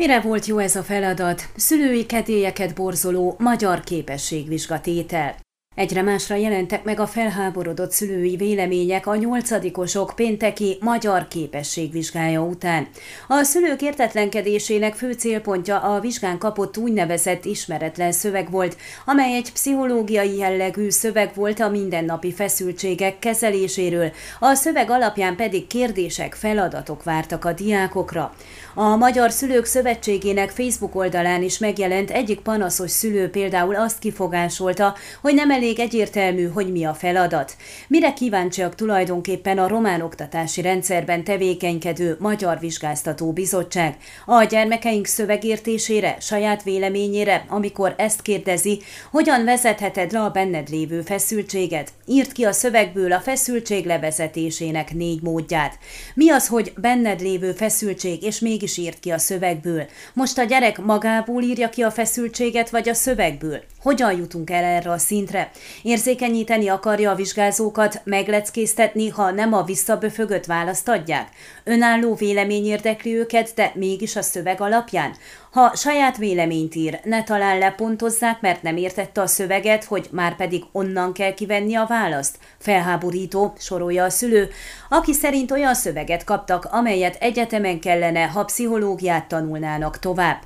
Mire volt jó ez a feladat? Szülői kedélyeket borzoló magyar képességvizsgatétel. Egyre másra jelentek meg a felháborodott szülői vélemények a nyolcadikosok pénteki magyar képességvizsgája után. A szülők értetlenkedésének fő célpontja a vizsgán kapott úgynevezett ismeretlen szöveg volt, amely egy pszichológiai jellegű szöveg volt a mindennapi feszültségek kezeléséről, a szöveg alapján pedig kérdések, feladatok vártak a diákokra. A Magyar Szülők Szövetségének Facebook oldalán is megjelent egyik panaszos szülő például azt kifogásolta, hogy nem elég egyértelmű, hogy mi a feladat. Mire kíváncsiak tulajdonképpen a román oktatási rendszerben tevékenykedő Magyar Vizsgáztató Bizottság? A gyermekeink szövegértésére, saját véleményére, amikor ezt kérdezi, hogyan vezetheted le a benned lévő feszültséget? Írt ki a szövegből a feszültség levezetésének négy módját. Mi az, hogy benned lévő feszültség, és mégis írt ki a szövegből? Most a gyerek magából írja ki a feszültséget, vagy a szövegből? Hogyan jutunk el erre a szintre? Érzékenyíteni akarja a vizsgázókat, megleckéztetni, ha nem a visszaböfögött választ adják? Önálló vélemény érdekli őket, de mégis a szöveg alapján? Ha saját véleményt ír, ne talán lepontozzák, mert nem értette a szöveget, hogy már pedig onnan kell kivenni a választ. Felháborító, sorolja a szülő, aki szerint olyan szöveget kaptak, amelyet egyetemen kellene, ha pszichológiát tanulnának tovább.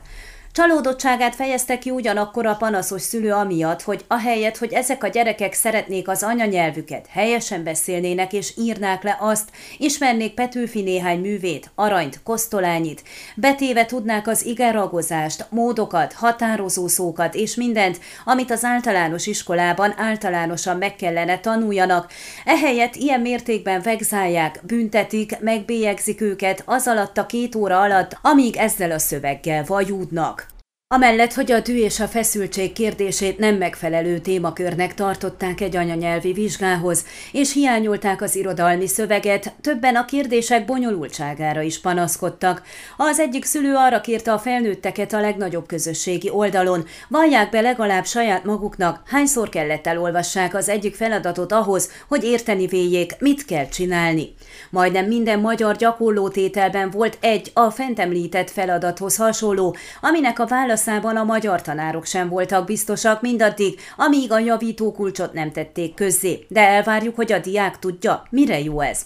Csalódottságát fejezte ki ugyanakkor a panaszos szülő amiatt, hogy ahelyett, hogy ezek a gyerekek szeretnék az anyanyelvüket, helyesen beszélnének és írnák le azt, ismernék Petőfi néhány művét, aranyt, kosztolányit, betéve tudnák az igeragozást, módokat, határozó szókat és mindent, amit az általános iskolában általánosan meg kellene tanuljanak. Ehelyett ilyen mértékben vegzálják, büntetik, megbélyegzik őket az alatt a két óra alatt, amíg ezzel a szöveggel vajúdnak. Amellett, hogy a dű és a feszültség kérdését nem megfelelő témakörnek tartották egy anyanyelvi vizsgához, és hiányolták az irodalmi szöveget, többen a kérdések bonyolultságára is panaszkodtak. Az egyik szülő arra kérte a felnőtteket a legnagyobb közösségi oldalon, vallják be legalább saját maguknak, hányszor kellett elolvassák az egyik feladatot ahhoz, hogy érteni véljék, mit kell csinálni. Majdnem minden magyar gyakorlótételben volt egy a fent említett feladathoz hasonló, aminek a válasz válaszában a magyar tanárok sem voltak biztosak mindaddig, amíg a javító kulcsot nem tették közzé, de elvárjuk, hogy a diák tudja, mire jó ez.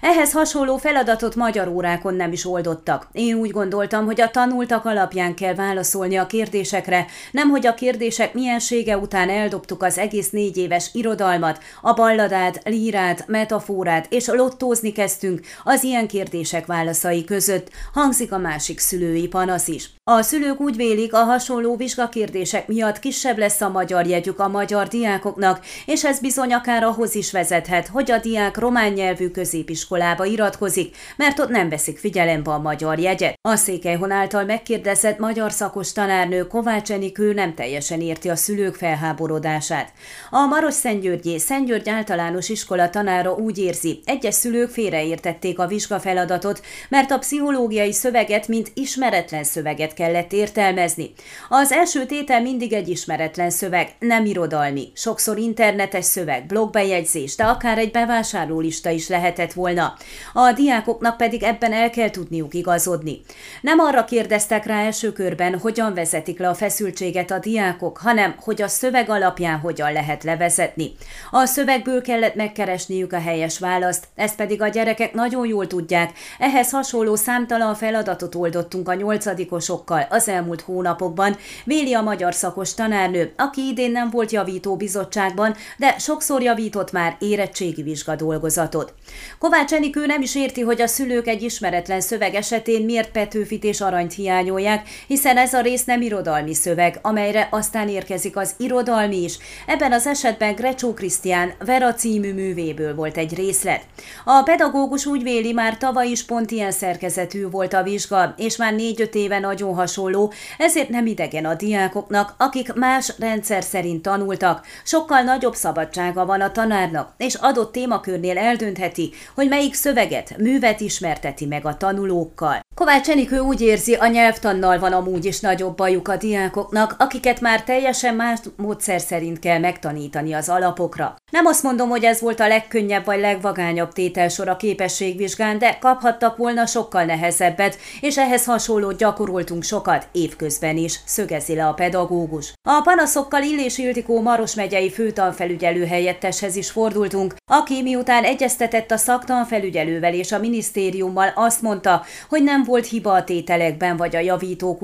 Ehhez hasonló feladatot magyar órákon nem is oldottak. Én úgy gondoltam, hogy a tanultak alapján kell válaszolni a kérdésekre, nem hogy a kérdések miensége után eldobtuk az egész négy éves irodalmat, a balladát, lírát, metaforát, és lottózni kezdtünk az ilyen kérdések válaszai között, hangzik a másik szülői panasz is. A szülők úgy vélik, hasonló vizsgakérdések miatt kisebb lesz a magyar jegyük a magyar diákoknak, és ez bizony akár ahhoz is vezethet, hogy a diák román nyelvű középiskolába iratkozik, mert ott nem veszik figyelembe a magyar jegyet. A Székelyhon által megkérdezett magyar szakos tanárnő Kovács Enikő nem teljesen érti a szülők felháborodását. A Maros Szentgyörgyi Szentgyörgy általános iskola tanára úgy érzi, egyes szülők félreértették a vizsgafeladatot, mert a pszichológiai szöveget, mint ismeretlen szöveget kellett értelmezni. Az első tétel mindig egy ismeretlen szöveg, nem irodalmi, sokszor internetes szöveg, blogbejegyzés, de akár egy bevásárlólista is lehetett volna. A diákoknak pedig ebben el kell tudniuk igazodni. Nem arra kérdeztek rá első körben, hogyan vezetik le a feszültséget a diákok, hanem hogy a szöveg alapján hogyan lehet levezetni. A szövegből kellett megkeresniük a helyes választ, ezt pedig a gyerekek nagyon jól tudják. Ehhez hasonló számtalan feladatot oldottunk a nyolcadikosokkal az elmúlt hónapokban, véli a magyar szakos tanárnő, aki idén nem volt javító bizottságban, de sokszor javított már érettségi vizsgadolgozatot. Kovács Enikő nem is érti, hogy a szülők egy ismeretlen szöveg esetén miért Petőfit és aranyt hiányolják, hiszen ez a rész nem irodalmi szöveg, amelyre aztán érkezik az irodalmi is. Ebben az esetben Grecsó Krisztián Vera című művéből volt egy részlet. A pedagógus úgy véli, már tavaly is pont ilyen szerkezetű volt a vizsga, és már négy-öt éve nagyon hasonló, ezért azért nem idegen a diákoknak, akik más rendszer szerint tanultak, sokkal nagyobb szabadsága van a tanárnak, és adott témakörnél eldöntheti, hogy melyik szöveget, művet ismerteti meg a tanulókkal. Kovács Enikő úgy érzi, a nyelvtannal van amúgy is nagyobb bajuk a diákoknak, akiket már teljesen más módszer szerint kell megtanítani az alapokra. Nem azt mondom, hogy ez volt a legkönnyebb vagy legvagányabb tételsor a képességvizsgán, de kaphattak volna sokkal nehezebbet, és ehhez hasonlót gyakoroltunk sokat évközben is, szögezi le a pedagógus. A panaszokkal Illés Ildikó Maros megyei főtanfelügyelő helyetteshez is fordultunk, aki miután egyeztetett a szaktanfelügyelővel és a minisztériummal azt mondta, hogy nem volt hiba a tételekben vagy a javító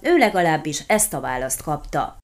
ő legalábbis ezt a választ kapta.